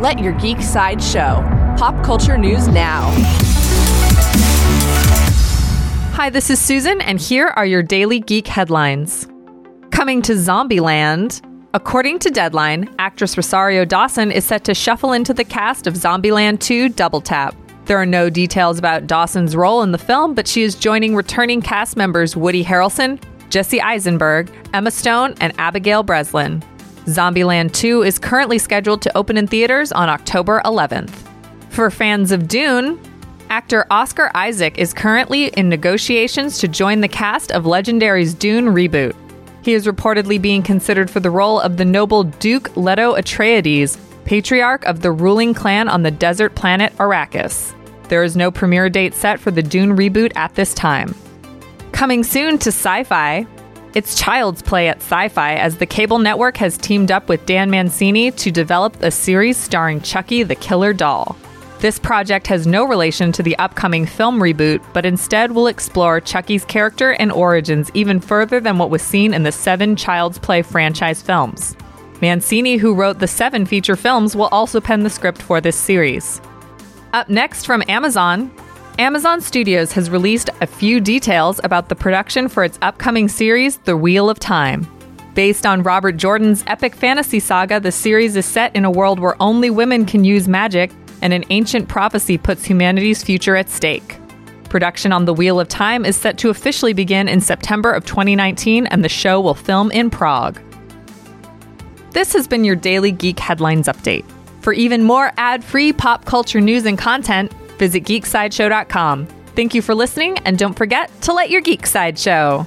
Let your geek side show. Pop culture news now. Hi, this is Susan, and here are your daily geek headlines. Coming to Zombieland. According to Deadline, actress Rosario Dawson is set to shuffle into the cast of Zombieland 2 Double Tap. There are no details about Dawson's role in the film, but she is joining returning cast members Woody Harrelson, Jesse Eisenberg, Emma Stone, and Abigail Breslin. Zombieland 2 is currently scheduled to open in theaters on October 11th. For fans of Dune, actor Oscar Isaac is currently in negotiations to join the cast of Legendary's Dune reboot. He is reportedly being considered for the role of the noble Duke Leto Atreides, patriarch of the ruling clan on the desert planet Arrakis. There is no premiere date set for the Dune reboot at this time. Coming soon to Syfy, it's child's play at Syfy as the cable network has teamed up with Don Mancini to develop a series starring Chucky the Killer Doll. This project has no relation to the upcoming film reboot, but instead will explore Chucky's character and origins even further than what was seen in the seven Child's Play franchise films. Mancini, who wrote the seven feature films, will also pen the script for this series. Up next from Amazon, Amazon Studios has released a few details about the production for its upcoming series, The Wheel of Time. Based on Robert Jordan's epic fantasy saga, the series is set in a world where only women can use magic and an ancient prophecy puts humanity's future at stake. Production on The Wheel of Time is set to officially begin in September of 2019, and the show will film in Prague. This has been your daily Geek Headlines Update. For even more ad free pop culture news and content, visit geeksideshow.com. Thank you for listening, and don't forget to let your geek side show.